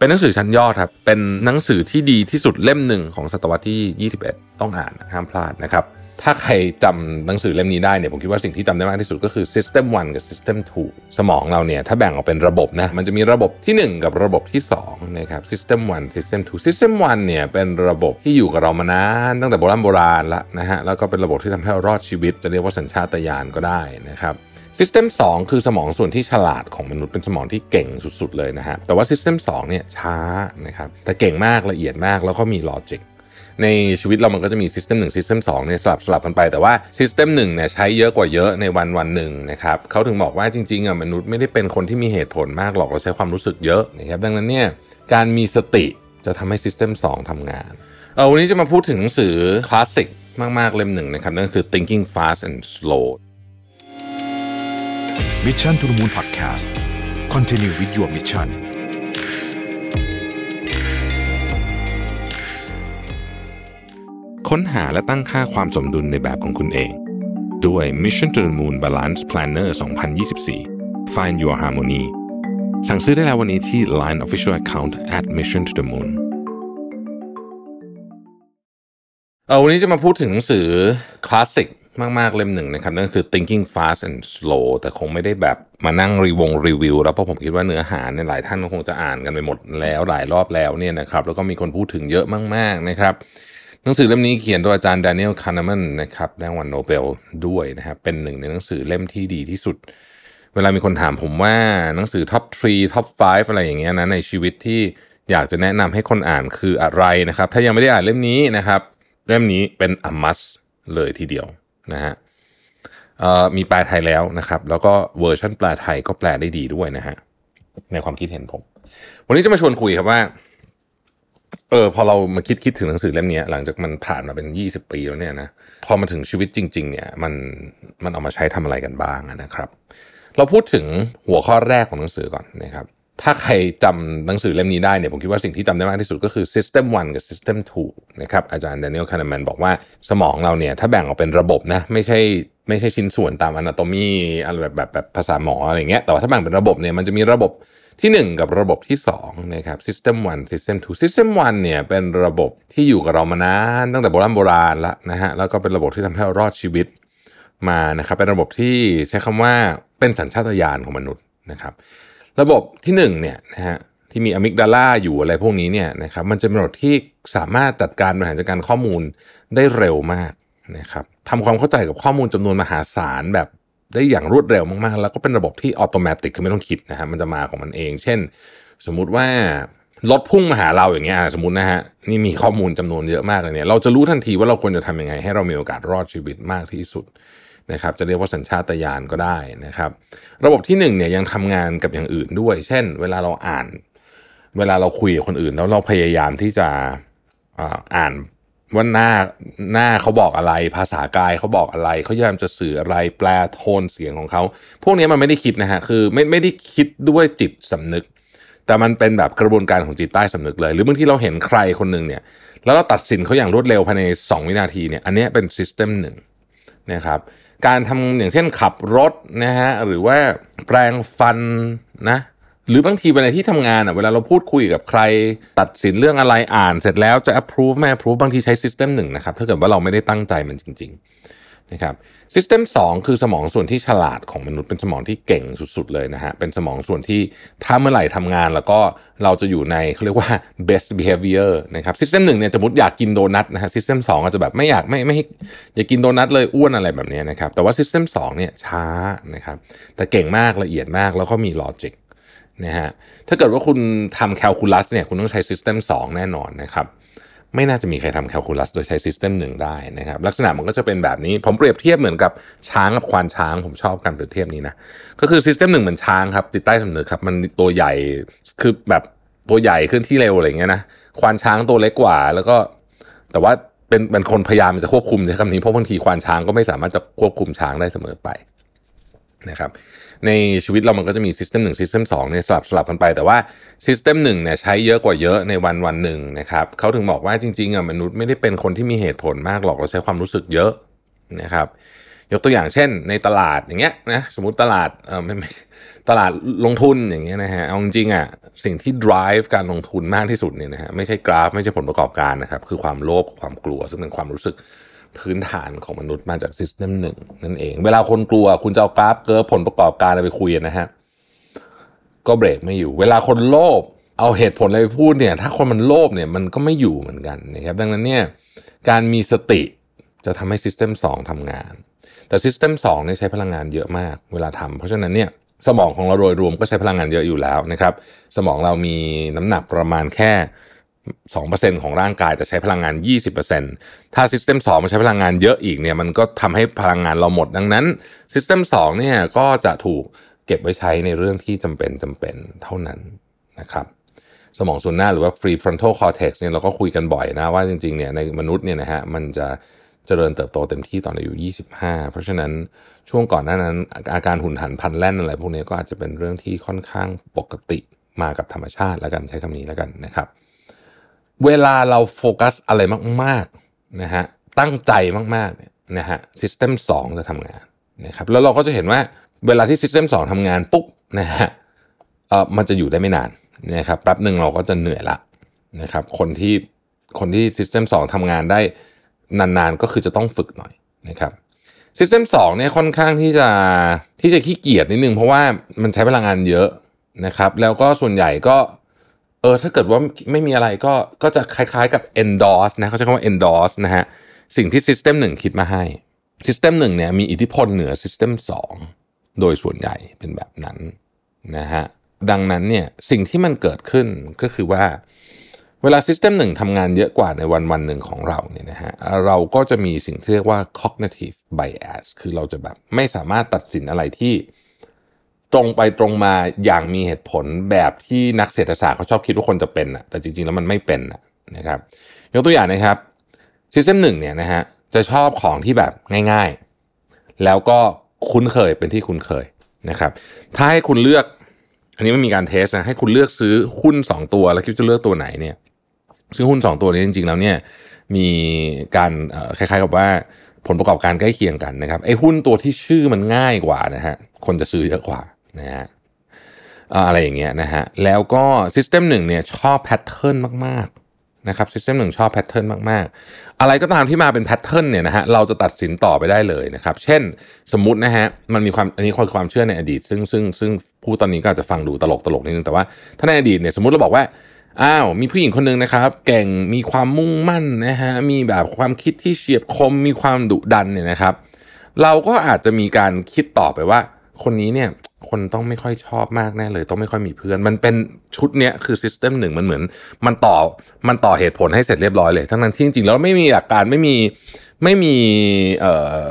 เป็นหนังสือชั้นยอดครับ เป็นหนังสือที่ดีที่สุดเล่มหนึ่งของศตวรรษที่ 21 ต้องอ่านห้ามพลาดนะครับ ถ้าใครจำหนังสือเล่มนี้ได้เนี่ยผมคิดว่าสิ่งที่จำได้มากที่สุดก็คือ System 1 กับ System 2 สมองเราเนี่ยถ้าแบ่งออกเป็นระบบนะมันจะมีระบบที่ 1 กับระบบที่2นะครับ System 1 System 2 System 1เนี่ยเป็นระบบที่อยู่กับเรามานานตั้งแต่โบราณโบราณแล้วนะฮะแล้วก็เป็นระบบที่ทำให้เรารอดชีวิต จะเรียกว่าสัญชาตญาณก็ได้นะครับ System 2 คือสมองส่วนที่ฉลาดของมนุษย์เป็นสมองที่เก่งสุดๆเลยนะฮะแต่ว่า System 2เนี่ยช้านะครับแต่เก่งมากละเอียดมากแล้วก็มีลอจิกในชีวิตเรามันก็จะมี System 1 System 2เนี่ยสลับสลับกันไป แต่ว่า System 1เนี่ยใช้เยอะกว่าเยอะในวันวันหนึ่งนะครับเขาถึงบอกว่าจริงๆอะมนุษย์ไม่ได้เป็นคนที่มีเหตุผลมากหรอกเราใช้ความรู้สึกเยอะนะครับดังนั้นเนี่ยการมีสติจะทำให้ System 2ทำงานเออวันนี้จะมาพูดถึงหนังสือคลาสสิกมากๆเล่มหนึ่งนะครับนั่นคือ Thinking Fast and Slow Mission to the Moon Podcast Continue with your mission ค้นหาและตั้งค่าความสมดุลในแบบของคุณเอง ด้วย Mission to the Moon Balance Planner 2024 Find Your Harmony สั่งซื้อได้แล้ววันนี้ที่ Line Official Account at Mission to the Moon เออวันนี้จะมาพูดถึงหนังสือคลาสสิก มากๆเล่มหนึ่งนะครับ นั่นก็คือ Thinking Fast and Slow แต่คงไม่ได้แบบมานั่งรีวงรีวิว แล้วเพราะผมคิดว่าเนื้อหาในยหลายท่านคงจะอ่านกันไปหมดแล้วหลายรอบแล้วเนี่ยนะครับ แล้วก็มีคนพูดถึงเยอะมาก ๆ นะครับหนังสือเล่มนี้เขียนโดยอาจารย์ Daniel Kahneman นะครับได้รางวัลโนเบลด้วยนะครับเป็นหนึ่งในหนังสือเล่มที่ดีที่สุด เวลามีคนถามผมว่าหนังสือ top 3 top 5อะไรอย่างเงี้ยนะในชีวิตที่อยากจะแนะนำให้คนอ่านคืออะไรนะครับ ถ้ายังไม่ได้อ่านเล่มนี้นะครับ เล่มนี้เป็นอมัสเลยทีเดียว นะฮะมีแปลไทยแล้วนะครับ แล้วก็เวอร์ชันแปลไทยก็แปลได้ดีด้วยนะฮะในความคิดเห็นผม วันนี้จะมาชวนคุยครับว่าเออพอเรามาคิดคิดถึงหนังสือเล่มนี้หลังจากมันผ่านมาเป็นยี่สิบปีแล้วเนี่ยนะพอมาถึงชีวิตจริง ๆ เนี่ย มันมันเอามาใช้ทำอะไรกันบ้างนะครับ เราพูดถึงหัวข้อแรกของหนังสือก่อนนะครับ ถ้าใครจำหนังสือเล่มนี้ได้เนี่ยผมคิดว่าสิ่งที่จำได้มากที่สุดก็คือ System 1 กับ System 2 นะครับอาจารย์ Daniel Kahneman บอกว่าสมองเราเนี่ยถ้าแบ่งออกเป็นระบบนะไม่ใช่ไม่ใช่ชิ้นส่วนตาม anatomy อะไรแบบแบบแบบภาษาหมออะไรเงี้ยแต่ว่าถ้าแบ่งเป็นระบบเนี่ยมันจะมีระบบที่ 1 กับระบบที่ 2 นะครับ System 1 System 2 System 1เนี่ยเป็นระบบที่อยู่กับเรามานานตั้งแต่โบราณโบราณแล้วนะฮะแล้วก็เป็นระบบที่ทำให้เรารอดชีวิตมานะครับเป็นระบบที่ใช้คำว่าเป็นสัญชาตญาณของมนุษย์นะครับ ระบบที่1เนี่ยนะฮะที่มีอะมิกดาลาอยู่อะไรพวกนี้เนี่ยนะครับมันจะเป็นระบบที่สามารถจัดการบริหารจัดการข้อมูลได้เร็วมากนะครับทำความเข้าใจกับข้อมูลจำนวนมหาศาลแบบได้อย่างรวดเร็วมากๆ แล้วก็เป็นระบบที่อัตโนมัติคือไม่ต้องคิดนะฮะมันจะมาของมันเอง เช่น สมมุติว่ารถพุ่งมาหาเราอย่างเงี้ยสมมตินะฮะนี่มีข้อมูลจำนวนเยอะมากเลยเนี่ยเราจะรู้ทันทีว่าเราควรจะทำยังไง ให้เรามีโอกาสรอดชีวิตมากที่สุด นะครับจะเรียกว่าสัญชาตญาณก็ได้นะครับ ระบบที่หนึ่งเนี่ยยังทำงานกับอย่างอื่นด้วย เช่น เวลาเราอ่าน เวลาเราคุยกับคนอื่น แล้วเราพยายามที่จะอ่านว่าหน้าหน้าเขาบอกอะไร ภาษากายเขาบอกอะไรเขาพยายามจะสื่ออะไรแปลโทนเสียงของเขา พวกนี้มันไม่ได้คิดนะฮะคือไม่ไม่ได้คิดด้วยจิตสำนึก แต่มันเป็นแบบกระบวนการของจิตใต้สำนึกเลย หรือบางทีเราเห็นใครคนหนึ่งเนี่ยแล้วเราตัดสินเขาอย่างรวดเร็วภายใน 2 วินาทีเนี่ยอันนี้เป็นซิสเต็มหนึ่งนะครับ การทำอย่างเช่นขับรถนะฮะหรือว่าแปลงฟันนะหรือบางทีเวลาที่ทำงานอะเวลาเราพูดคุยกับใคร ตัดสินเรื่องอะไรอ่านเสร็จแล้วจะ approve ไม่ approve บางทีใช้ system หนึ่งนะครับ ถ้าเกิดว่าเราไม่ได้ตั้งใจมันจริง ๆ นะครับ System 2คือสมองส่วนที่ฉลาดของมนุษย์เป็นสมองที่เก่งสุดๆเลยนะฮะเป็นสมองส่วนที่ถ้าเมื่อไหร่ทำงานแล้วก็เราจะอยู่ในเขาเรียกว่า best behavior นะครับ System 1เนี่ยสมมติอยากกินโดนัทนะฮะ System 2องอาจจะแบบไม่อยากไม่ไม่อยากกินโดนัทเลยอ้วนอะไรแบบนี้นะครับแต่ว่า System 2เนี่ยช้านะครับแต่เก่งมากละเอียดมากแล้วก็มี logic นะฮะถ้าเกิดว่าคุณทำแคลคูลัสเนี่ยคุณต้องใช้ System 2แน่นอนนะครับ ไม่น่าจะมีใครทำแคลคูลัสโดยใช้ System 1ได้นะครับลักษณะมันก็จะเป็นแบบนี้ ผมเปรียบเทียบเหมือนกับช้างกับควานช้าง ผมชอบการเปรียบเทียบนี้นะก็คือ System 1เหมือนช้างครับจิตใต้สำนึกครับมันตัวใหญ่คือแบบตัวใหญ่ขึ้นที่เร็วอะไรอย่างเงี้ยนะควานช้างตัวเล็กกว่า แล้วก็แต่ว่าเป็นเป็นคนพยายามจะควบคุมใช้คำนี้เพราะบางทีควานช้างก็ไม่สามารถจะควบคุมช้างได้เสมอไปนะครับ ในชีวิตเรามันก็จะมี System 1 System 2เนี่ยสลับสลับกันไป แต่ว่า System 1เนี่ยใช้เยอะกว่าเยอะในวันวันหนึ่งนะครับเขาถึงบอกว่าจริงๆอะมนุษย์ไม่ได้เป็นคนที่มีเหตุผลมากหรอกเราใช้ความรู้สึกเยอะนะครับยกตัวอย่างเช่น ในตลาดอย่างเงี้ยนะสมมติตลาดเออไม่ไม่ตลาดลงทุนอย่างเงี้ยนะฮะเอาจริงๆอะสิ่งที่ drive การลงทุนมากที่สุดเนี่ยนะฮะไม่ใช่กราฟไม่ใช่ผลประกอบการนะครับคือความโลภความกลัวซึ่งเป็นความรู้สึก พื้นฐานของมนุษย์มาจาก system หนึ่งนั่นเอง เวลาคนกลัวคุณจะเอากราฟเกิร์ฟผลประกอบการอะไรไปคุยนะฮะก็เบรกไม่อยู่ เวลาคนโลภเอาเหตุผลอะไรไปพูดเนี่ย ถ้าคนมันโลภเนี่ยมันก็ไม่อยู่เหมือนกันนะครับ ดังนั้นเนี่ยการมีสติจะทำให้ system 2ทำงาน แต่ซิสเต็ม2เนี่ยใช้พลังงานเยอะมาก เวลาทำเพราะฉะนั้นเนี่ยสมองของเราโดยรวมก็ใช้พลังงานเยอะอยู่แล้วนะครับ สมองเรามีน้ำหนักประมาณแค่ 2%ของร่างกายแต่ใช้พลังงาน 20%ถ้า System 2 มันใช้พลังงานเยอะอีกเนี่ยมันก็ทำให้พลังงานเราหมดดังนั้น System 2เนี่ยก็จะถูกเก็บไว้ใช้ในเรื่องที่จำเป็นจำเป็นเท่านั้นนะครับสมองส่วนหน้าหรือว่า prefrontal cortex เนี่ยเราก็คุยกันบ่อยนะว่าจริงๆเนี่ยในมนุษย์เนี่ยนะฮะมันจะเจริญเติบโตเต็มที่ตอนอายุ 25 เพราะฉะนั้นช่วงก่อนหน้านั้น อาการหุนหันพลันแล่นอะไรพวกนี้ก็อาจจะเป็นเรื่องที่ค่อนข้างปกติมากับธรรมชาติแล้วกันใช้คำนี้แล้วกันนะครับ เวลาเราโฟกัสอะไรมากๆนะฮะตั้งใจมากๆเนี่ยนะฮะ system สองจะทำงานนะครับแล้วเราก็จะเห็นว่าเวลาที่ system สองทำงานปุ๊บนะฮะเออมันจะอยู่ได้ไม่นานนะครับแป๊บหนึ่งเราก็จะเหนื่อยละนะครับคนที่คนที่ซิสเต็มสองทำงานได้นานๆก็คือจะต้องฝึกหน่อยนะครับซิสเต็มสองเนี่ยค่อนข้างที่จะที่จะขี้เกียจนิดนึงเพราะว่ามันใช้พลังงานเยอะนะครับแล้วก็ส่วนใหญ่ก็ เออถ้าเกิดว่าไม่มีอะไรก็ก็จะคล้ายๆกับ endorse นะเขาใช้คำว่า endorse นะฮะสิ่งที่ System 1คิดมาให้ System 1เนี่ยมีอิทธิพลเหนือ System 2โดยส่วนใหญ่เป็นแบบนั้นนะฮะดังนั้นเนี่ยสิ่งที่มันเกิดขึ้นก็คือว่า เวลา System หนึ่งทำงานเยอะกว่าในวันวันหนึ่งของเราเนี่ยนะฮะเราก็จะมีสิ่งที่เรียกว่า cognitive bias คือเราจะแบบไม่สามารถตัดสินอะไรที่ ตรงไปตรงมาอย่างมีเหตุผลแบบที่นักเศรษฐศาสตร์เขาชอบคิดว่าคนจะเป็นอะแต่จริงๆแล้วมันไม่เป็นนะครับยกตัวอย่างนะครับ System หนึ่งเนี่ยนะฮะจะชอบของที่แบบง่ายๆ แล้วก็คุ้นเคยเป็นที่คุ้นเคยนะครับ ถ้าให้คุณเลือก อันนี้ไม่มีการ test นะให้คุณเลือกซื้อหุ้น 2 ตัวแล้วคิดจะเลือกตัวไหนเนี่ย ซึ่งหุ้น 2 ตัวนี้จริง ๆ แล้วเนี่ยมีการคล้ายๆกับว่าผลประกอบการใกล้เคียงกันนะครับไอ้หุ้นตัวที่ชื่อมันง่ายกว่านะฮะคนจะซื้อเยอะกว่า นะฮะอะไรอย่างเงี้ยนะฮะแล้วก็ system หนึ่งเนี่ยชอบ pattern มากๆนะครับ system หนึ่งชอบ patternมากๆ อะไรก็ตามที่มาเป็นแพทเทิร์นเนี่ยนะฮะเราจะตัดสินต่อไปได้เลยนะครับ เช่นสมมตินะฮะมันมีความอันนี้ความเชื่อในอดีต ซึ่งซึ่งซึ่งผู้ตอนนี้ก็อาจจะฟังดูตลกตลกนิดนึงแต่ว่าถ้าในอดีตเนี่ยสมมติเราบอกว่าอ้าวมีผู้หญิงคนหนึ่งนะครับ เก่งมีความมุ่งมั่นนะฮะมีแบบความคิดที่เฉียบคมมีความดุดันเนี่ยนะครับ เราก็อาจจะมีการคิดต่อไปว่า คนนี้เนี่ย คนต้องไม่ค่อยชอบมากแน่เลย ต้องไม่ค่อยมีเพื่อน มันเป็นชุดเนี้ยคือซิสเต็มหนึ่งมันเหมือน มันต่อมันต่อเหตุผลให้เสร็จเรียบร้อยเลย ทั้งนั้นที่จริงๆแล้วไม่มีหลักการไม่มีไม่มีเอ่อ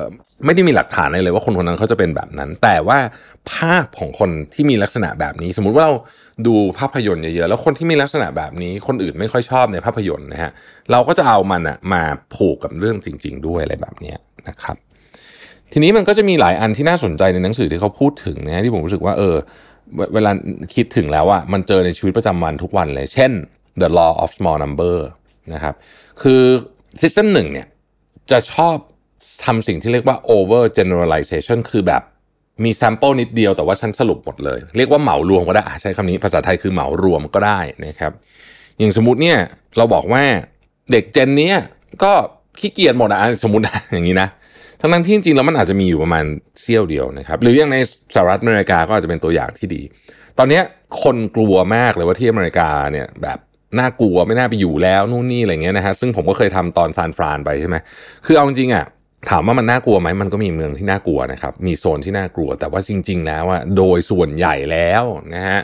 ไม่ได้มีหลักฐานอะไรเลยว่าคนคนนั้นเขาจะเป็นแบบนั้น แต่ว่าภาพของคนที่มีลักษณะแบบนี้ สมมุติว่าเราดูภาพยนตร์เยอะๆแล้วคนที่มีลักษณะแบบนี้ คนอื่นไม่ค่อยชอบในภาพยนตร์นะฮะเราก็จะเอามันอะมาผูกกับเรื่องจริง ๆ ด้วยอะไรแบบนี้นะครับ ทีนี้มันก็จะมีหลายอันที่น่าสนใจในหนังสือที่เขาพูดถึงนะที่ผมรู้สึกว่าเออเวลาคิดถึงแล้วอะมันเจอในชีวิตประจำวันทุกวันเลย เช่น the law of small number นะครับ คือ system หนึ่งเนี่ยจะชอบทำสิ่งที่เรียกว่า over generalization คือแบบมี sample นิดเดียวแต่ว่าฉันสรุปหมดเลย เรียกว่าเหมารวมก็ได้ใช้คำนี้ภาษาไทยคือเหมารวมก็ได้นะครับ อย่างสมมติเนี่ยเราบอกว่าเด็ก gen นี้ก็ขี้เกียจหมดอะสมมติอย่างนี้นะ ทั้งนั้นที่จริงๆแล้วมันอาจจะมีอยู่ประมาณเซี่ยวเดียวนะครับหรืออย่างในสหรัฐอเมริกาก็อาจจะเป็นตัวอย่างที่ดี ตอนนี้คนกลัวมากเลยว่าที่อเมริกาเนี่ยแบบน่ากลัวไม่น่าไปอยู่แล้วนู่นนี่อะไรเงี้ยนะฮะซึ่งผมก็เคยทำตอนซานฟรานไปใช่ไหมคือเอาจริงอะถามว่ามันน่ากลัวไหมมันก็มีเมืองที่น่ากลัวนะครับมีโซนที่น่ากลัว แต่ว่าจริง ๆ แล้วอะโดยส่วนใหญ่แล้วนะฮะ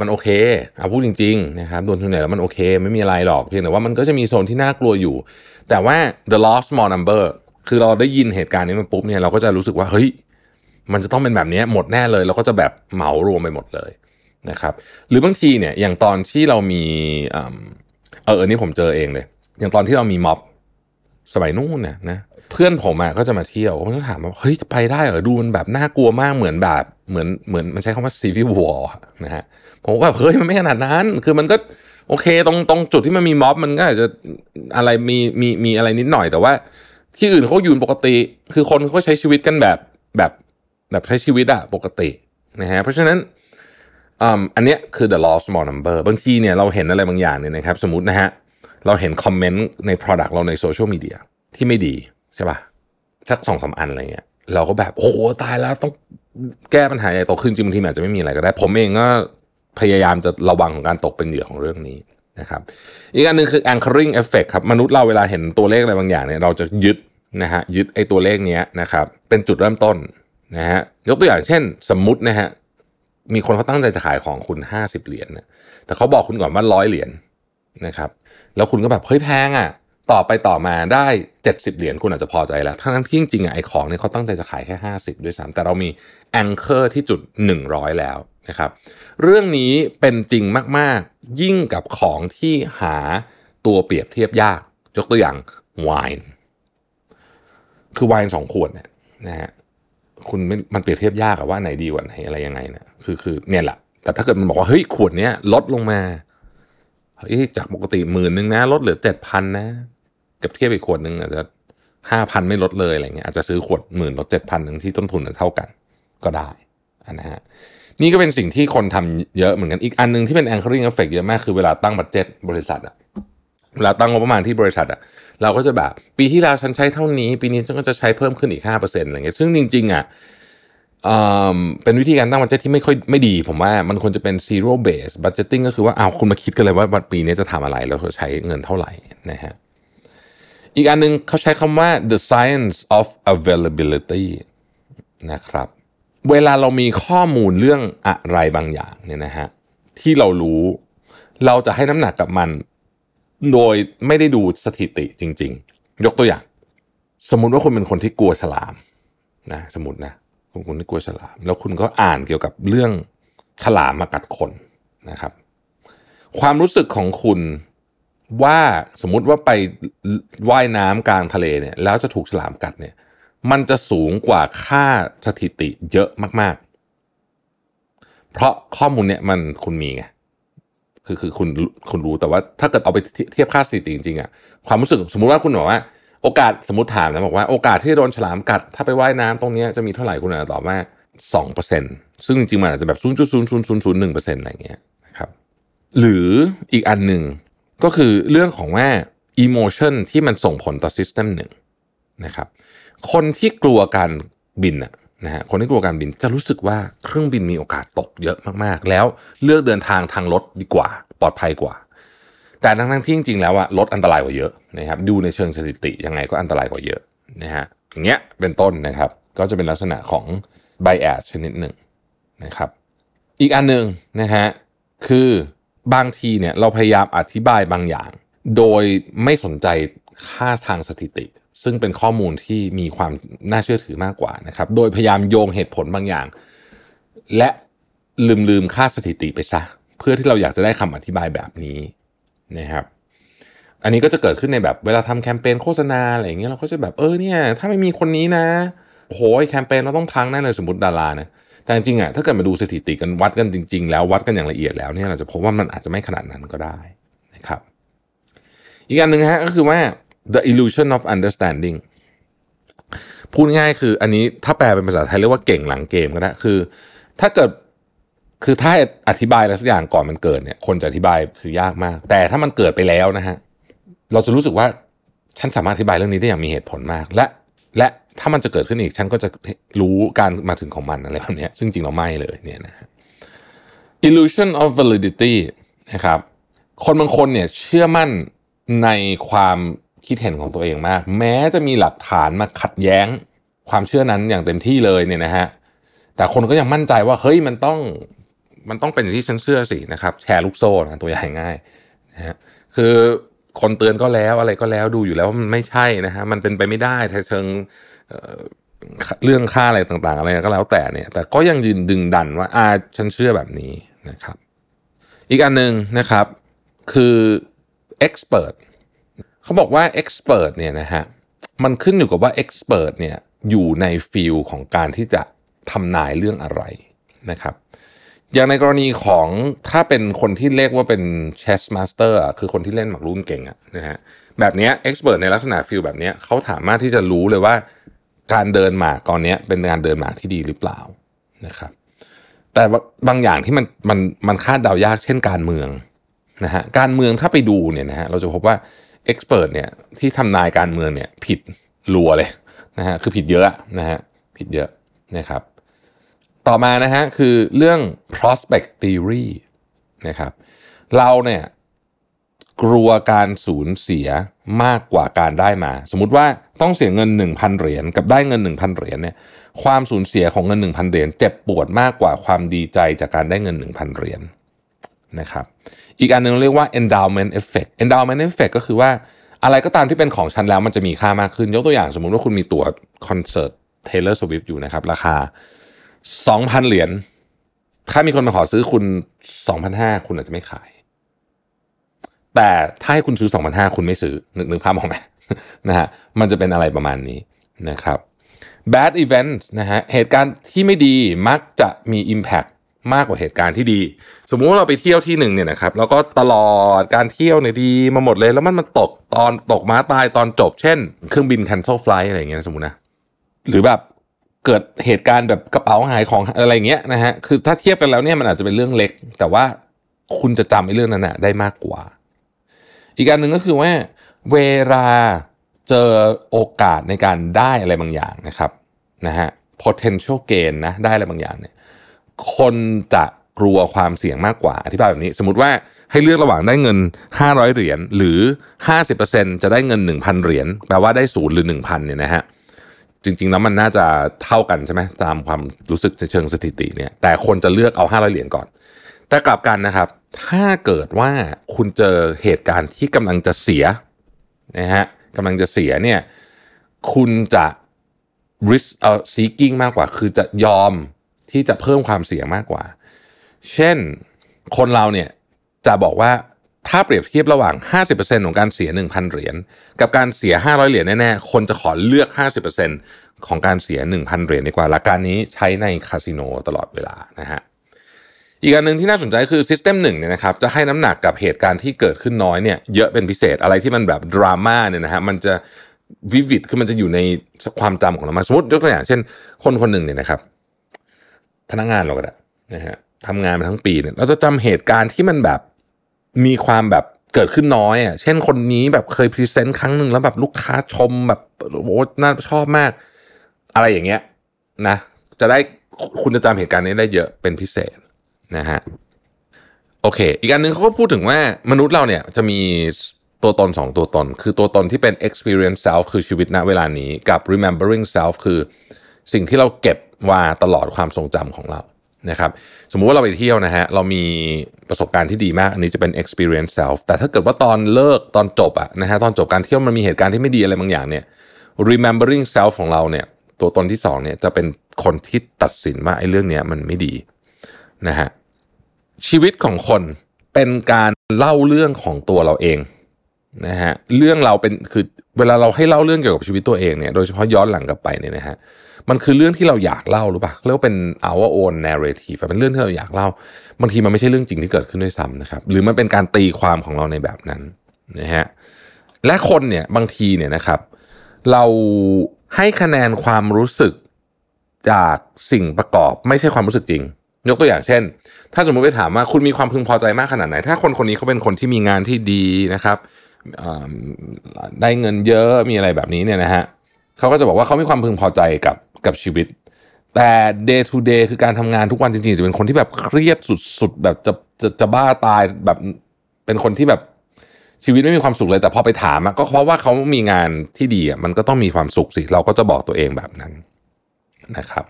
มันโอเคเอาพูดจริงๆนะครับโดนส่วนใหญ่แล้วมันโอเค ไม่มีอะไรหรอกเพียงแต่ว่ามันก็จะมีโซนที่น่ากลัวอยู่ แต่ว่า the lost small number คือเราได้ยินเหตุการณ์นี้มันปุ๊บเนี่ยเราก็จะรู้สึกว่าเฮ้ยมันจะต้องเป็นแบบนี้หมดแน่เลยเราก็จะแบบเหมารวมไปหมดเลยนะครับ หรือบางทีเนี่ยอย่างตอนที่เรามีเออเออนี่ผมเจอเองเลย อย่างตอนที่เรามีม็อบสมัยนู้นเนี่ยนะเพื่อนผมอะก็จะมาเที่ยวผมก็ถามว่าเฮ้ยจะไปได้เหรอดูมันแบบน่ากลัวมากเหมือนแบบเหมือนเหมือนมันใช้คำว่าซีวิววอร์นะฮะผมก็แบบเฮ้ยมันไม่ขนาดนั้น คือมันก็โอเคตรงตรงจุดที่มันมีม็อบมันก็อาจจะอะไรมีมีมีอะไรนิดหน่อยแต่ว่า ที่อื่นเขาอยู่ปกติ คือคนเขาใช้ชีวิตกันแบบแบบแบบใช้ชีวิตอะปกตินะฮะเพราะฉะนั้นอันเนี้ยคือ the law of small number บางทีเนี่ยเราเห็นอะไรบางอย่างเนี่ยนะครับ สมมตินะฮะเราเห็นคอมเมนต์ใน product เราในโซเชียลมีเดียที่ไม่ดีใช่ป่ะสักสองสามอันอะไรเงี้ยเราก็แบบโอ้โหตายแล้วต้องแก้ปัญหาใหญ่โตขึ้นจริงบางทีอาจจะไม่มีอะไรก็ได้ ผมเองก็พยายามจะระวังของการตกเป็นเหยื่อของเรื่องนี้นะครับ อีกอันหนึ่งคือ anchoring effect ครับ มนุษย์เราเวลาเห็นตัวเลขอะไรบางอย่างเนี่ยเราจะยึด นะฮะยึดไอ้ตัวเลขเนี้ยนะครับเป็นจุดเริ่มต้นนะฮะยกตัวอย่างเช่น สมมุตินะฮะมีคนเขาตั้งใจจะขายของคุณ 50 เหรียญนะแต่เขาบอกคุณก่อนว่าร้อยเหรียญนะครับแล้วคุณก็แบบเฮ้ยแพงอะต่อไปต่อมาได้ 70 เหรียญคุณอาจจะพอใจแล้วทั้งที่จริงๆอะไอ้ของเนี่ยเขาตั้งใจจะขายแค่ 50 ด้วยซ้ำแต่เรามีแองเกอร์ที่จุด 100 แล้วนะครับเรื่องนี้เป็นจริงมากๆ ยิ่งกับของที่หาตัวเปรียบเทียบยาก ยกตัวอย่างไวน์ คือไวน์สองขวดเนี่ยนะฮะคุณม,มันเปรียบเทียบยากอะว่าไหนดีกว่าไหนอะไรยังไงเนี่ยคือคือเนี่ยแหละแต่ถ้าเกิดมันบอกว่าเฮ้ยขวดเนี้ยลดลงมาเฮ้ยจากปกติหมื่นหนึ่งนะ ลดเหลือเจ็ดพันนะกับเทียบอีกขวดหนึ่งอาจจะห้าพันไม่ลดเลยอะไรเงี้ยอาจจะซื้อขวดหมื่นลดเจ็ดพันหนึ่งที่ต้นทุนเท่ากันก็ได้นะฮะนี่ก็เป็นสิ่งที่คนทำเยอะเหมือนกันอีกอันหนึงที่เป็น anchoring effect เยอะมากคือเวลาตั้ง budget บริษัทอะ เวลาตั้งงบประมาณที่บริษัทอะเราก็จะแบบ ปีที่แล้วฉันใช้เท่านี้ ปีนี้ฉันก็จะใช้เพิ่มขึ้นอีกห้าเปอร์เซ็นต์อะไรเงี้ยซึ่งจริงๆอะเอ่อเป็นวิธีการตั้ง budget ที่ไม่ค่อยไม่ดี ผมว่ามันควรจะเป็น zero base budgeting ก็คือว่าเอาคุณมาคิดกันเลยว่าปีนี้จะทำอะไรแล้วจะใช้เงินเท่าไหร่นะฮะอีกอันหนึงเขาใช้คำว่า the science of availability นะครับ เวลาเรามีข้อมูลเรื่องอะไรบางอย่างเนี่ยนะฮะที่เรารู้เราจะให้น้ำหนักกับมัน โดยไม่ได้ดูสถิติจริง ๆ ยกตัวอย่าง สมมติว่าคุณเป็นคนที่กลัวฉลามนะสมมตินะคุณคนที่กลัวฉลาม แล้วคุณก็อ่านเกี่ยวกับเรื่องฉลามมากัดคนนะครับ ความรู้สึกของคุณว่าสมมุติว่าไปว่ายน้ำกลางทะเลเนี่ย แล้วจะถูกฉลามกัดเนี่ย มันจะสูงกว่าค่าสถิติเยอะมาก ๆ เพราะข้อมูลเนี่ยมันคุณมีไง คือคือคุณคุณรู้แต่ว่าถ้าเกิดเอาไปเทียบค่าสถิติจริงๆอะความรู้สึกสมมุติว่าคุณบอกว่าโอกาสสมมติถามนะบอกว่าโอกาสที่โดนฉลามกัด ถ้าไปว่ายน้ำตรงนี้จะมีเท่าไหร่คุณอาจจะตอบว่าสองเปอร์เซ็นต์ซึ่งจริงๆมันอาจจะแบบศูนย์จุดศูนย์ศูนย์ศูนย์ศูนย์หนึ่งเปอร์เซ็นต์อะไรเงี้ยนะครับหรืออีกอันหนึ่งก็คือเรื่องของว่า emotion ที่มันส่งผลต่อ system หนึ่งนะครับคนที่กลัวการบินอะ นะฮะคนที่กลัวการบินจะรู้สึกว่าเครื่องบินมีโอกาสตกเยอะมากๆ แล้วเลือกเดินทางทางรถดีกว่า ปลอดภัยกว่า แต่ทั้งๆที่จริงๆแล้วอะรถอันตรายกว่าเยอะนะครับดูในเชิงสถิติยังไงก็อันตรายกว่าเยอะนะฮะอย่างเงี้ยเป็นต้นนะครับก็จะเป็นลักษณะของ bias ชนิดหนึ่งนะครับอีกอันหนึ่งนะฮะคือบางทีเนี่ยเราพยายามอธิบายบางอย่าง โดยไม่สนใจค่าทางสถิติ ซึ่งเป็นข้อมูลที่มีความน่าเชื่อถือมากกว่านะครับ โดยพยายามโยงเหตุผลบางอย่าง และลืมลืมค่าสถิติไปซะ เพื่อที่เราอยากจะได้คำอธิบายแบบนี้นะครับ อันนี้ก็จะเกิดขึ้นในแบบเวลาทำแคมเปญโฆษณาอะไรอย่างเงี้ยเราก็จะแบบเออเนี่ยถ้าไม่มีคนนี้นะโอ้โหแคมเปญเราต้องพังแน่เลยสมมติดารานะแต่จริงๆอะถ้าเกิดมาดูสถิติกันวัดกันจริง ๆ แล้ววัดกันอย่างละเอียดแล้วเนี่ยเราจะพบว่ามันอาจจะไม่ขนาดนั้นก็ได้นะครับ อีกอันหนึ่งฮะก็คือว่า the illusion of understanding พูดง่ายคืออันนี้ถ้าแปลเป็นภาษาไทยเรียกว่าเก่งหลังเกมก็ได้คือ ถ้าเกิดคือถ้าอธิบายอะไรสักอย่างก่อนมันเกิดเนี่ย คนจะอธิบายคือยากมาก แต่ถ้ามันเกิดไปแล้วนะฮะเราจะรู้สึกว่าฉันสามารถอธิบายเรื่องนี้ได้อย่างมีเหตุผลมาก และ และถ้ามันจะเกิดขึ้นอีก ฉันก็จะรู้การมาถึงของมันอะไรแบบนี้ซึ่งจริงเราไม่เลยเนี่ยนะฮะ illusion of validity นะครับ คนบางคนเนี่ยเชื่อมั่นในความ คิดเห็นของตัวเองมาก แม้จะมีหลักฐานมาขัดแย้งความเชื่อนั้นอย่างเต็มที่เลยเนี่ยนะฮะแต่คนก็ยังมั่นใจว่าเฮ้ยมันต้องมันต้องเป็นอย่างที่ฉันเชื่อสินะครับ แชร์ลูกโซ่นะตัวอย่างง่ายนะฮะคือคนเตือนก็แล้วอะไรก็แล้วดูอยู่แล้วว่ามันไม่ใช่นะฮะมันเป็นไปไม่ได้ในเชิงเรื่องค่าอะไรต่างๆ อะไรก็แล้วแต่เนี่ย แต่ก็ยังยืนดึงดันว่าอาฉันเชื่อแบบนี้นะครับ อีกอันหนึ่งนะครับคือ expert เขาบอกว่า expert เนี่ยนะฮะมันขึ้นอยู่กับว่า expert เนี่ยอยู่ใน field ของการที่จะทำนายเรื่องอะไรนะครับ อย่างในกรณีของถ้าเป็นคนที่เรียกว่าเป็น chess master คือคนที่เล่นหมากรุกเก่งอะนะฮะแบบนี้ expert ในลักษณะ field แบบนี้เขาสามารถที่จะรู้เลยว่าการเดินหมากตอนนี้เป็นการเดินหมากที่ดีหรือเปล่านะครับ แต่บางอย่างที่มันมันมันคาดเดายากเช่นการเมืองนะฮะการเมืองถ้าไปดูเนี่ยนะฮะเราจะพบว่า เอ็กซ์เพรสเนี่ยที่ทำนายการเมืองเนี่ยผิดรัวเลยนะฮะคือผิดเยอะนะฮะผิดเยอะนะครับ ต่อมานะฮะคือเรื่อง prospect theory นะครับ เราเนี่ยกลัวการสูญเสียมากกว่าการได้มา สมมุติว่าต้องเสียเงิน 1,000 เหรียญกับได้เงิน 1,000 เหรียญเนี่ยความสูญเสียของเงิน 1,000 เหรียญเจ็บปวดมากกว่าความดีใจจากการได้เงิน 1,000 เหรียญ นะครับอีกอันนึงเรียกว่า endowment effect endowment effect ก็คือว่าอะไรก็ตามที่เป็นของฉันแล้วมันจะมีค่ามากขึ้น ยกตัวอย่างสมมุติว่าคุณมีตั๋วคอนเสิร์ต Taylor Swift อยู่นะครับ ราคา 2,000 เหรียญถ้ามีคนมาขอซื้อคุณ 2,500 คุณอาจจะไม่ขาย แต่ถ้าให้คุณซื้อ 2,500 คุณไม่ซื้อนึกนึกภาพออกไหมนะฮะมันจะเป็นอะไรประมาณนี้นะครับ bad event นะฮะเหตุการณ์ที่ไม่ดีมักจะมี impact มากกว่าเหตุการณ์ที่ดี สมมุติว่าเราไปเที่ยวที่หนึ่งเนี่ยนะครับแล้วก็ตลอดการเที่ยวเนี่ยดีมาหมดเลยแล้วมันมันตกตอนตกม้าตายตอนจบ เช่น เครื่องบิน cancel flight อะไรอย่างเงี้ยสมมตินะหรือแบบเกิดเหตุการณ์แบบกระเป๋าหายของอะไรเงี้ยนะฮะคือถ้าเทียบกันแล้วเนี่ยมันอาจจะเป็นเรื่องเล็ก แต่ว่าคุณจะจำไอ้เรื่องนั้นนะได้มากกว่า อีกการหนึ่งก็คือว่า เวลาเจอโอกาสในการได้อะไรบางอย่างนะครับนะฮะ potential gain นะได้อะไรบางอย่างเนี่ย คนจะกลัวความเสี่ยงมากกว่าอธิบายแบบนี้ สมมติว่าให้เลือกระหว่างได้เงิน 500 เหรียญหรือ 50%จะได้เงิน 1,000 เหรียญแปลว่าได้ศูนย์หรือ 1,000เนี่ยนะฮะจริงๆแล้วมันน่าจะเท่ากันใช่ไหมตามความรู้สึกเชิงสถิติเนี่ยแต่คนจะเลือกเอา 500 เหรียญก่อน แต่กลับกันนะครับ ถ้าเกิดว่าคุณเจอเหตุการณ์ที่กำลังจะเสียนะฮะกำลังจะเสียเนี่ยคุณจะ risk เอ่อ seeking มากกว่า คือจะยอม ที่จะเพิ่มความเสี่ยงมากกว่า เช่นคนเราเนี่ยจะบอกว่าถ้าเปรียบเทียบระหว่าง 50%ของการเสีย 1,000 เหรียญกับการเสีย 500 เหรียญแน่ๆ คนจะขอเลือก 50%ของการเสีย 1,000 เหรียญดีกว่าหลักการนี้ใช้ในคาสิโนตลอดเวลานะฮะอีกอันหนึ่งที่น่าสนใจคือ System 1เนี่ยนะครับจะให้น้ำหนักกับเหตุการณ์ที่เกิดขึ้นน้อยเนี่ยเยอะเป็นพิเศษอะไรที่มันแบบดราม่าเนี่ยนะฮะมันจะวิวิดคือมันจะอยู่ในความจำของเรามาสมมติยกตัวอย่างเช่น คนคนหนึ่งเนี่ยนะครับ พนักงานเราก็ได้นะฮะทำงานมาทั้งปีเนี่ยเราจะจำเหตุการณ์ที่มันแบบมีความแบบเกิดขึ้นน้อยอะเช่นคนนี้แบบเคยพรีเซนต์ครั้งหนึ่งแล้วแบบลูกค้าชมแบบโอ้น่าชอบมาก อะไรอย่างเงี้ยนะ จะได้คุณจะจำเหตุการณ์นี้ได้เยอะเป็นพิเศษนะฮะโอเค อีกอันหนึ่งเขาก็พูดถึงว่ามนุษย์เราเนี่ยจะมีตัวตนสองตัวตน คือตัวตนที่เป็น experience self คือชีวิตณเวลานี้ กับ remembering self คือสิ่งที่เราเก็บ ว่าตลอดความทรงจำของเรานะครับสมมุติว่าเราไปเที่ยวนะฮะเรามีประสบการณ์ที่ดีมากอันนี้จะเป็น experience self แต่ถ้าเกิดว่าตอนเลิกตอนจบอะนะฮะตอนจบการเที่ยวมันมีเหตุการณ์ที่ไม่ดีอะไรบางอย่างเนี่ย remembering self ของเราเนี่ยตัวตนที่สองเนี่ยจะเป็นคนที่ตัดสินว่าไอ้เรื่องเนี้ยมันไม่ดีนะฮะชีวิตของคนเป็นการเล่าเรื่องของตัวเราเอง นะฮะเรื่องเราเป็นคือเวลาเราให้เล่าเรื่องเกี่ยวกับชีวิตตัวเองเนี่ยโดยเฉพาะย้อนหลังกลับไปเนี่ยนะฮะมันคือเรื่องที่เราอยากเล่าหรือเปล่าเรียกว่าเป็น our own narrative เป็นเรื่องที่เราอยากเล่าบางทีมันไม่ใช่เรื่องจริงที่เกิดขึ้นด้วยซ้ำนะครับ หรือมันเป็นการตีความของเราในแบบนั้นนะฮะและคนเนี่ยบางทีเนี่ยนะครับ เราให้คะแนนความรู้สึกจากสิ่งประกอบไม่ใช่ความรู้สึกจริง ยกตัวอย่างเช่น ถ้าสมมติไปถามว่าคุณมีความพึงพอใจมากขนาดไหน ถ้าคนคนนี้เขาเป็นคนที่มีงานที่ดีนะครับ ได้เงินเยอะมีอะไรแบบนี้เนี่ยนะฮะเขาก็จะบอกว่าเขามีความพึงพอใจกับกับชีวิต แต่ day to day คือการทำงานทุกวันจริงๆ จะเป็นคนที่แบบเครียดสุดๆ แบบจะจะจะบ้าตายแบบเป็นคนที่แบบชีวิตไม่มีความสุขเลยแต่พอไปถามก็เพราะว่าเขามีงานที่ดีอะมันก็ต้องมีความสุขสิ เราก็จะบอกตัวเองแบบนั้นนะครับ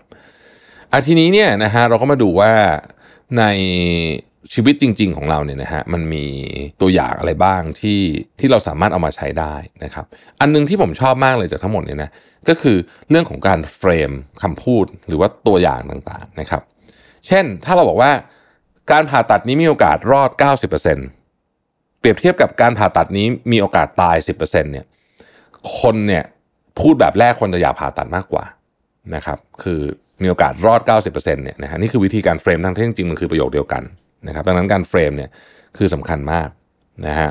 อาทีนี้เนี่ยนะฮะเราก็มาดูว่าใน ชีวิตจริง ๆ ของเราเนี่ยนะฮะมันมีตัวอย่างอะไรบ้างที่ที่เราสามารถเอามาใช้ได้นะครับ อันนึงที่ผมชอบมากเลยจากทั้งหมดเนี่ยนะก็คือเรื่องของการเฟรมคำพูดหรือว่าตัวอย่างต่างๆนะครับ เช่นถ้าเราบอกว่าการผ่าตัดนี้มีโอกาสรอด 90%เปรียบเทียบกับการผ่าตัดนี้มีโอกาสตาย 10%เนี่ยคนเนี่ยพูดแบบแรกคนจะอยากผ่าตัดมากกว่านะครับ คือมีโอกาสรอด 90%เนี่ยนะฮะนี่คือวิธีการ frame ทั้งที่จริงๆมันคือประโยคเดียวกัน นะครับดังนั้นการ frame เนี่ยคือสำคัญมากนะฮะ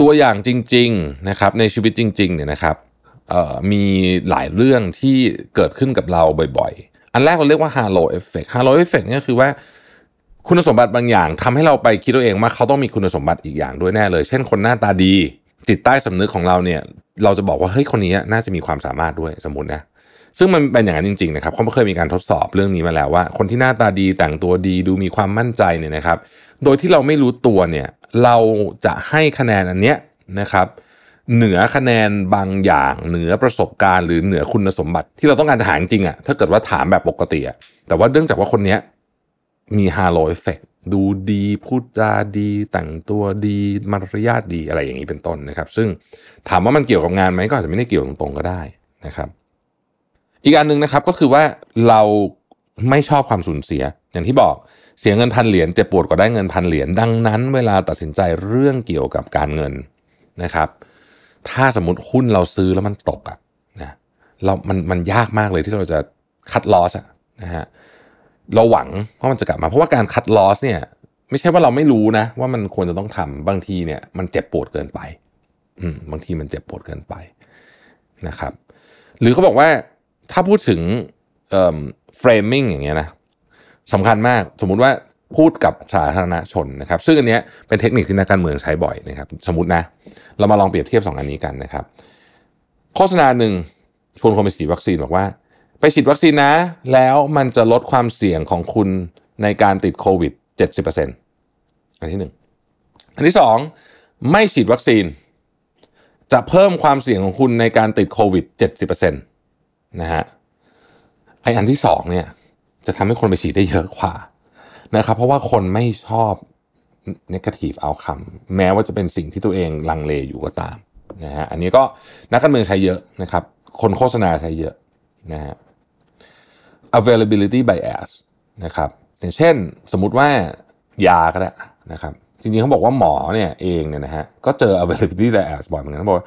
ตัวอย่างจริงๆนะครับในชีวิตจริงๆเนี่ยนะครับมีหลายเรื่องที่เกิดขึ้นกับเราบ่อยๆ อันแรกเราเรียกว่า halo effect halo effect เนี่ยคือว่าคุณสมบัติบางอย่างทำให้เราไปคิดตัวเองว่าเขาต้องมีคุณสมบัติอีกอย่างด้วยแน่เลย เช่นคนหน้าตาดี จิตใต้สำนึกของเราเนี่ย เราจะบอกว่าเฮ้ยคนนี้น่าจะมีความสามารถด้วยสมมตินะ ซึ่งมันเป็นอย่างนั้นจริงๆนะครับเขาเคยมีการทดสอบเรื่องนี้มาแล้วว่า คนที่หน้าตาดีแต่งตัวดีดูมีความมั่นใจเนี่ยนะครับ โดยที่เราไม่รู้ตัวเนี่ยเราจะให้คะแนนอันเนี้ยนะครับ เหนือคะแนนบางอย่าง เหนือประสบการณ์หรือเหนือคุณสมบัติที่เราต้องการจะหาจริงอะ่ะถ้าเกิดว่าถามแบบปกติอะ่ะแต่ว่าเนื่องจากว่าคนเนี้ยมี halo effect ดูดีพูดจาดี แต่งตัวดีมารยาทดีอะไรอย่างนี้เป็นต้นนะครับ ซึ่งถามว่ามันเกี่ยวกับงานไหมก็อาจจะไม่ได้เกี่ยวตรงๆก็ได้นะครับ อีกอันหนึ่งนะครับก็คือว่าเราไม่ชอบความสูญเสีย อย่างที่บอกเสียเงินพันเหรียญเจ็บปวดกว่าได้เงินพันเหรียญดังนั้น เวลาตัดสินใจเรื่องเกี่ยวกับการเงินนะครับ ถ้าสมมติหุ้นเราซื้อแล้วมันตกอะนะเรา มัน มันยากมากเลยที่เราจะคัดลอสอะนะฮะเราหวังว่ามันจะกลับมา เพราะว่าการคัดลอสเนี่ย ไม่ใช่ว่าเราไม่รู้นะ ว่ามันควรจะต้องทำบางทีเนี่ยมันเจ็บปวดเกินไป อืมบางทีมันเจ็บปวดเกินไปนะครับ หรือเขาบอกว่า ถ้าพูดถึงเอ่อเฟรมมิ่งอย่างเงี้ยนะสำคัญมากสมมุติว่าพูดกับสาธารณชนนะครับ ซึ่งอันนี้เป็นเทคนิคที่นักการเมืองใช้บ่อยนะครับ สมมตินะ เรามาลองเปรียบเทียบสองอันนี้กันนะครับ โฆษณาหนึ่งชวนคนไปฉีดวัคซีนบอกว่า ไปฉีดวัคซีนนะ แล้วมันจะลดความเสี่ยงของคุณในการติดโควิด 70%อันที่หนึ่งอันที่สองไม่ฉีดวัคซีน จะเพิ่มความเสี่ยงของคุณในการติดโควิด 70% นะฮะไออันที่สองเนี่ย จะทำให้คนไปฉีดได้เยอะกว่านะครับ เพราะว่าคนไม่ชอบ negative outcome แม้ว่าจะเป็นสิ่งที่ตัวเองลังเลอยู่ก็ตามนะฮะอันนี้ก็นักการเมืองใช้เยอะนะครับ คนโฆษณาใช้เยอะนะฮะ availability bias นะครับอย่างเช่นสมมุติว่ายาก็ได้นะครับ จริงๆเขาบอกว่าหมอเนี่ยเองเนี่ยนะฮะก็เจอ availability bias บ่อยเหมือนกันเขาบอก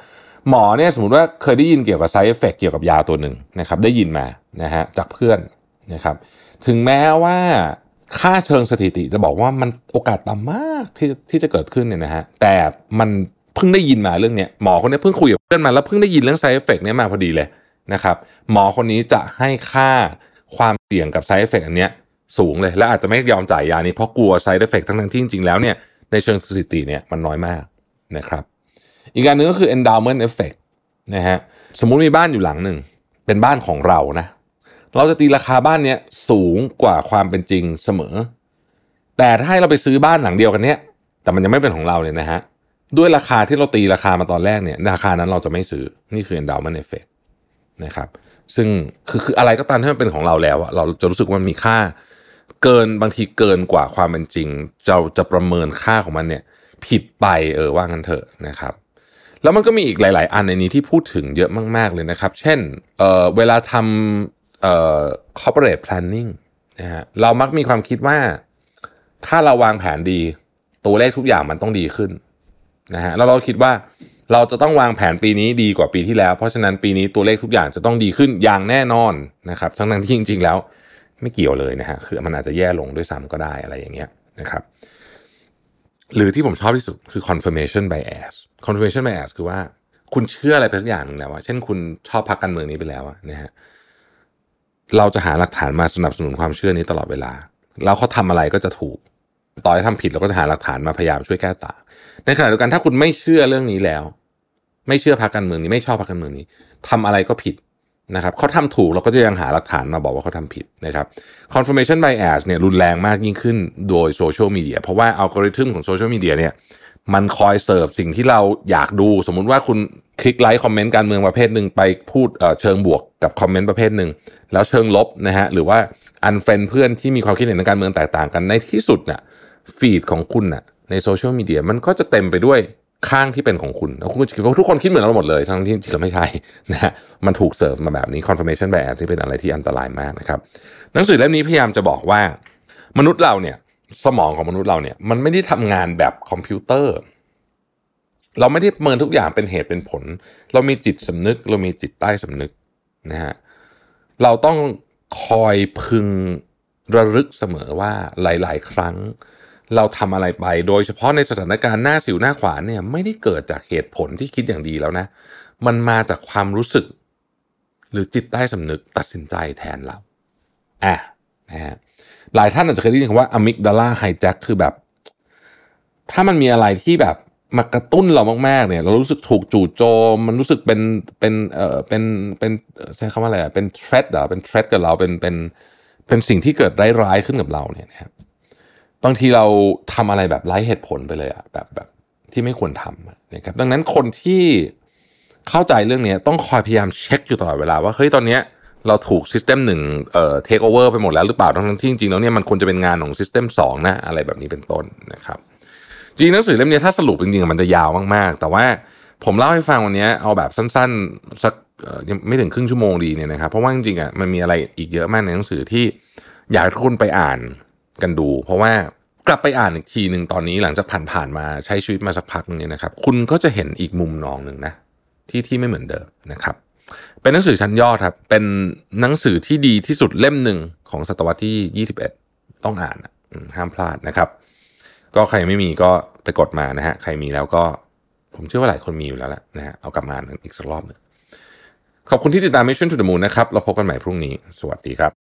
หมอเนี่ยสมมติว่าเคยได้ยินเกี่ยวกับ side effect เกี่ยวกับยาตัวหนึ่งนะครับได้ยินมานะฮะจากเพื่อนนะครับถึงแม้ว่าค่าเชิงสถิติจะบอกว่ามันโอกาสต่ำมากที่ที่จะเกิดขึ้นเนี่ยนะฮะแต่มันเพิ่งได้ยินมาเรื่องเนี้ยหมอคนนี้เพิ่งคุยกับเพื่อนมาแล้วเพิ่งได้ยินเรื่อง side effect เนี้ยมาพอดีเลยนะครับหมอคนนี้จะให้ค่าความเสี่ยงกับ side effect อันเนี้ยสูงเลยและอาจจะไม่ยอมจ่ายยานี้เพราะกลัว side effect ทั้งที่จริงๆแล้วเนี่ยในเชิงสถิติเนี่ยมันน้อยมากนะครับ อีกการหนึ่งก็คือ endowment effect นะฮะสมมุติมีบ้านอยู่หลังหนึ่ง เป็นบ้านของเรานะ เราจะตีราคาบ้านเนี้ยสูงกว่าความเป็นจริงเสมอ แต่ถ้าให้เราไปซื้อบ้านหลังเดียวกันเนี้ยแต่มันยังไม่เป็นของเราเนี่ยนะฮะด้วยราคาที่เราตีราคามาตอนแรกเนี่ยราคานั้นเราจะไม่ซื้อนี่คือ endowment effect นะครับซึ่งคือคืออะไรก็ตามที่มันเป็นของเราแล้วอะเราจะรู้สึกว่ามันมีค่าเกินบางทีเกินกว่าความเป็นจริงเราจะประเมินค่าของมันเนี่ย ผิดไปเออว่างั้นเถอะนะครับ แล้วมันก็มีอีกหลาย ๆ อันในนี้ที่พูดถึงเยอะมาก ๆ เลยนะครับ เช่นเเวลาทำเอ่อ corporate planning นะฮะเรามักมีความคิดว่า ถ้าเราวางแผนดี ตัวเลขทุกอย่างมันต้องดีขึ้นนะฮะแล้วเราคิดว่าเราจะต้องวางแผนปีนี้ดีกว่าปีที่แล้ว เพราะฉะนั้นปีนี้ตัวเลขทุกอย่างจะต้องดีขึ้นอย่างแน่นอนนะครับ ทั้งนั้นที่จริง ๆ แล้ว ไม่เกี่ยวเลยนะฮะคือมันอาจจะแย่ลงด้วยซ้ำก็ได้อะไรอย่างเงี้ยนะครับ หรือที่ผมชอบที่สุดคือ confirmation bias confirmation bias คือว่าคุณเชื่ออะไรไปสักอย่างหนึ่งแล้วว่าเช่นคุณชอบพักการเมืองนี้ไปแล้วนะฮะเราจะหาหลักฐานมาสนับสนุนความเชื่อนี้ตลอดเวลา แล้วเขาทาอะไรก็จะถูก ต่อให้ทำผิดเราก็จะหาหลักฐานมาพยายามช่วยแก้ต่างในขณะเดียวกันถ้าคุณไม่เชื่อเรื่องนี้แล้ว ไม่เชื่อพรรคการเมืองนี้ไม่ชอบพรรคการเมืองนี้ทำอะไรก็ผิด นะครับเขาทำถูกเราก็จะยังหาหลักฐานมาบอกว่าเขาทำผิดนะครับ confirmation bias เนี่ยรุนแรงมากยิ่งขึ้นโดยโซเชียลมีเดียเพราะว่าอัลกอริทึมของโซเชียลมีเดียเนี่ยมันคอยเสิร์ฟสิ่งที่เราอยากดู สมมุติว่าคุณคลิกไลค์คอมเมนต์การเมืองประเภทหนึ่งไปพูดเชิงบวกกับคอมเมนต์ประเภทหนึ่งแล้วเชิงลบนะฮะหรือว่าunfriend เพื่อนที่มีความคิดเห็นในการเมืองแตกต่างกันในที่สุดเนี่ยฟีดของคุณน่ะในโซเชียลมีเดียมันก็จะเต็มไปด้วย ข้างที่เป็นของคุณแล้วคุณคิดว่าทุกคนคิดเหมือนเราหมดเลย ทั้งที่จริงๆไม่ใช่นะฮะมันถูกเสิร์ฟมาแบบนี้ confirmation bias ที่เป็นอะไรที่อันตรายมากนะครับ หนังสือเล่มนี้พยายามจะบอกว่ามนุษย์เราเนี่ย สมองของมนุษย์เราเนี่ย มันไม่ได้ทำงานแบบคอมพิวเตอร์ เราไม่ได้ประเมินทุกอย่างเป็นเหตุเป็นผล เรามีจิตสำนึก เรามีจิตใต้สำนึกนะฮะเราต้องคอยพึงระลึกเสมอว่าหลาย ๆ ครั้ง เราทำอะไรไป โดยเฉพาะในสถานการณ์หน้าสิวหน้าขวานเนี่ยไม่ได้เกิดจากเหตุผลที่คิดอย่างดีแล้วนะ มันมาจากความรู้สึก หรือจิตใต้สำนึกตัดสินใจแทนเราอะนะฮะหลายท่านอาจจะเคยได้ยินคำว่าอะมิกดาลาไฮแจ็คคือแบบ ถ้ามันมีอะไรที่แบบมากระตุ้นเรามากๆเนี่ย เรารู้สึกถูกจู่โจม มันรู้สึกเป็นเป็นเอ่อเป็นเป็นใช้คำว่าอะไรอะเป็น threat เหรอเป็น threat กับเราเป็นเป็นเป็นสิ่งที่เกิดร้ายๆขึ้นกับเราเนี่ยนะครับ บางทีเราทำอะไรแบบไร้เหตุผลไปเลยอะแบบแบบที่ไม่ควรทำนะครับดังนั้นคนที่เข้าใจเรื่องนี้ต้องคอยพยายามเช็คอยู่ตลอดเวลาว่าเฮ้ยตอนเนี้ยเราถูก system หนึ่งเอ่อ take over ไปหมดแล้วหรือเปล่าทั้งที่จริงๆแล้วเนี่ยมันควรจะเป็นงานของ system สองนะอะไรแบบนี้เป็นต้นนะครับจริงหนังสือเล่มนี้ถ้าสรุปจริงๆมันจะยาวมากๆ แต่ว่าผมเล่าให้ฟังวันนี้เอาแบบสั้นๆสักเอ่อยังไม่ถึงครึ่งชั่วโมงดีเนี่ยนะครับเพราะว่าจริงๆอะมันมีอะไรอีกเยอะมากในหนังสือที่อยากให้ทุกคนไปอ่าน กันดู เพราะว่ากลับไปอ่านอีกทีหนึ่งตอนนี้หลังจากผ่านๆมาใช้ชีวิตมาสักพักนึงเนี่ยนะครับ คุณก็จะเห็นอีกมุมมองหนึ่งนะที่ที่ไม่เหมือนเดิมนะครับ เป็นหนังสือชั้นยอดครับ เป็นหนังสือที่ดีที่สุดเล่มหนึ่งของศตวรรษที่ 21 ต้องอ่านห้ามพลาดนะครับ ก็ใครไม่มีก็ไปกดมานะฮะใครมีแล้วก็ผมเชื่อว่าหลายคนมีอยู่แล้วแหละนะฮะเอากลับมาอ่านอีกสักรอบหนึ่งขอบคุณที่ติดตาม Mission to the Moon นะครับเราพบกันใหม่พรุ่งนี้ สวัสดีครับ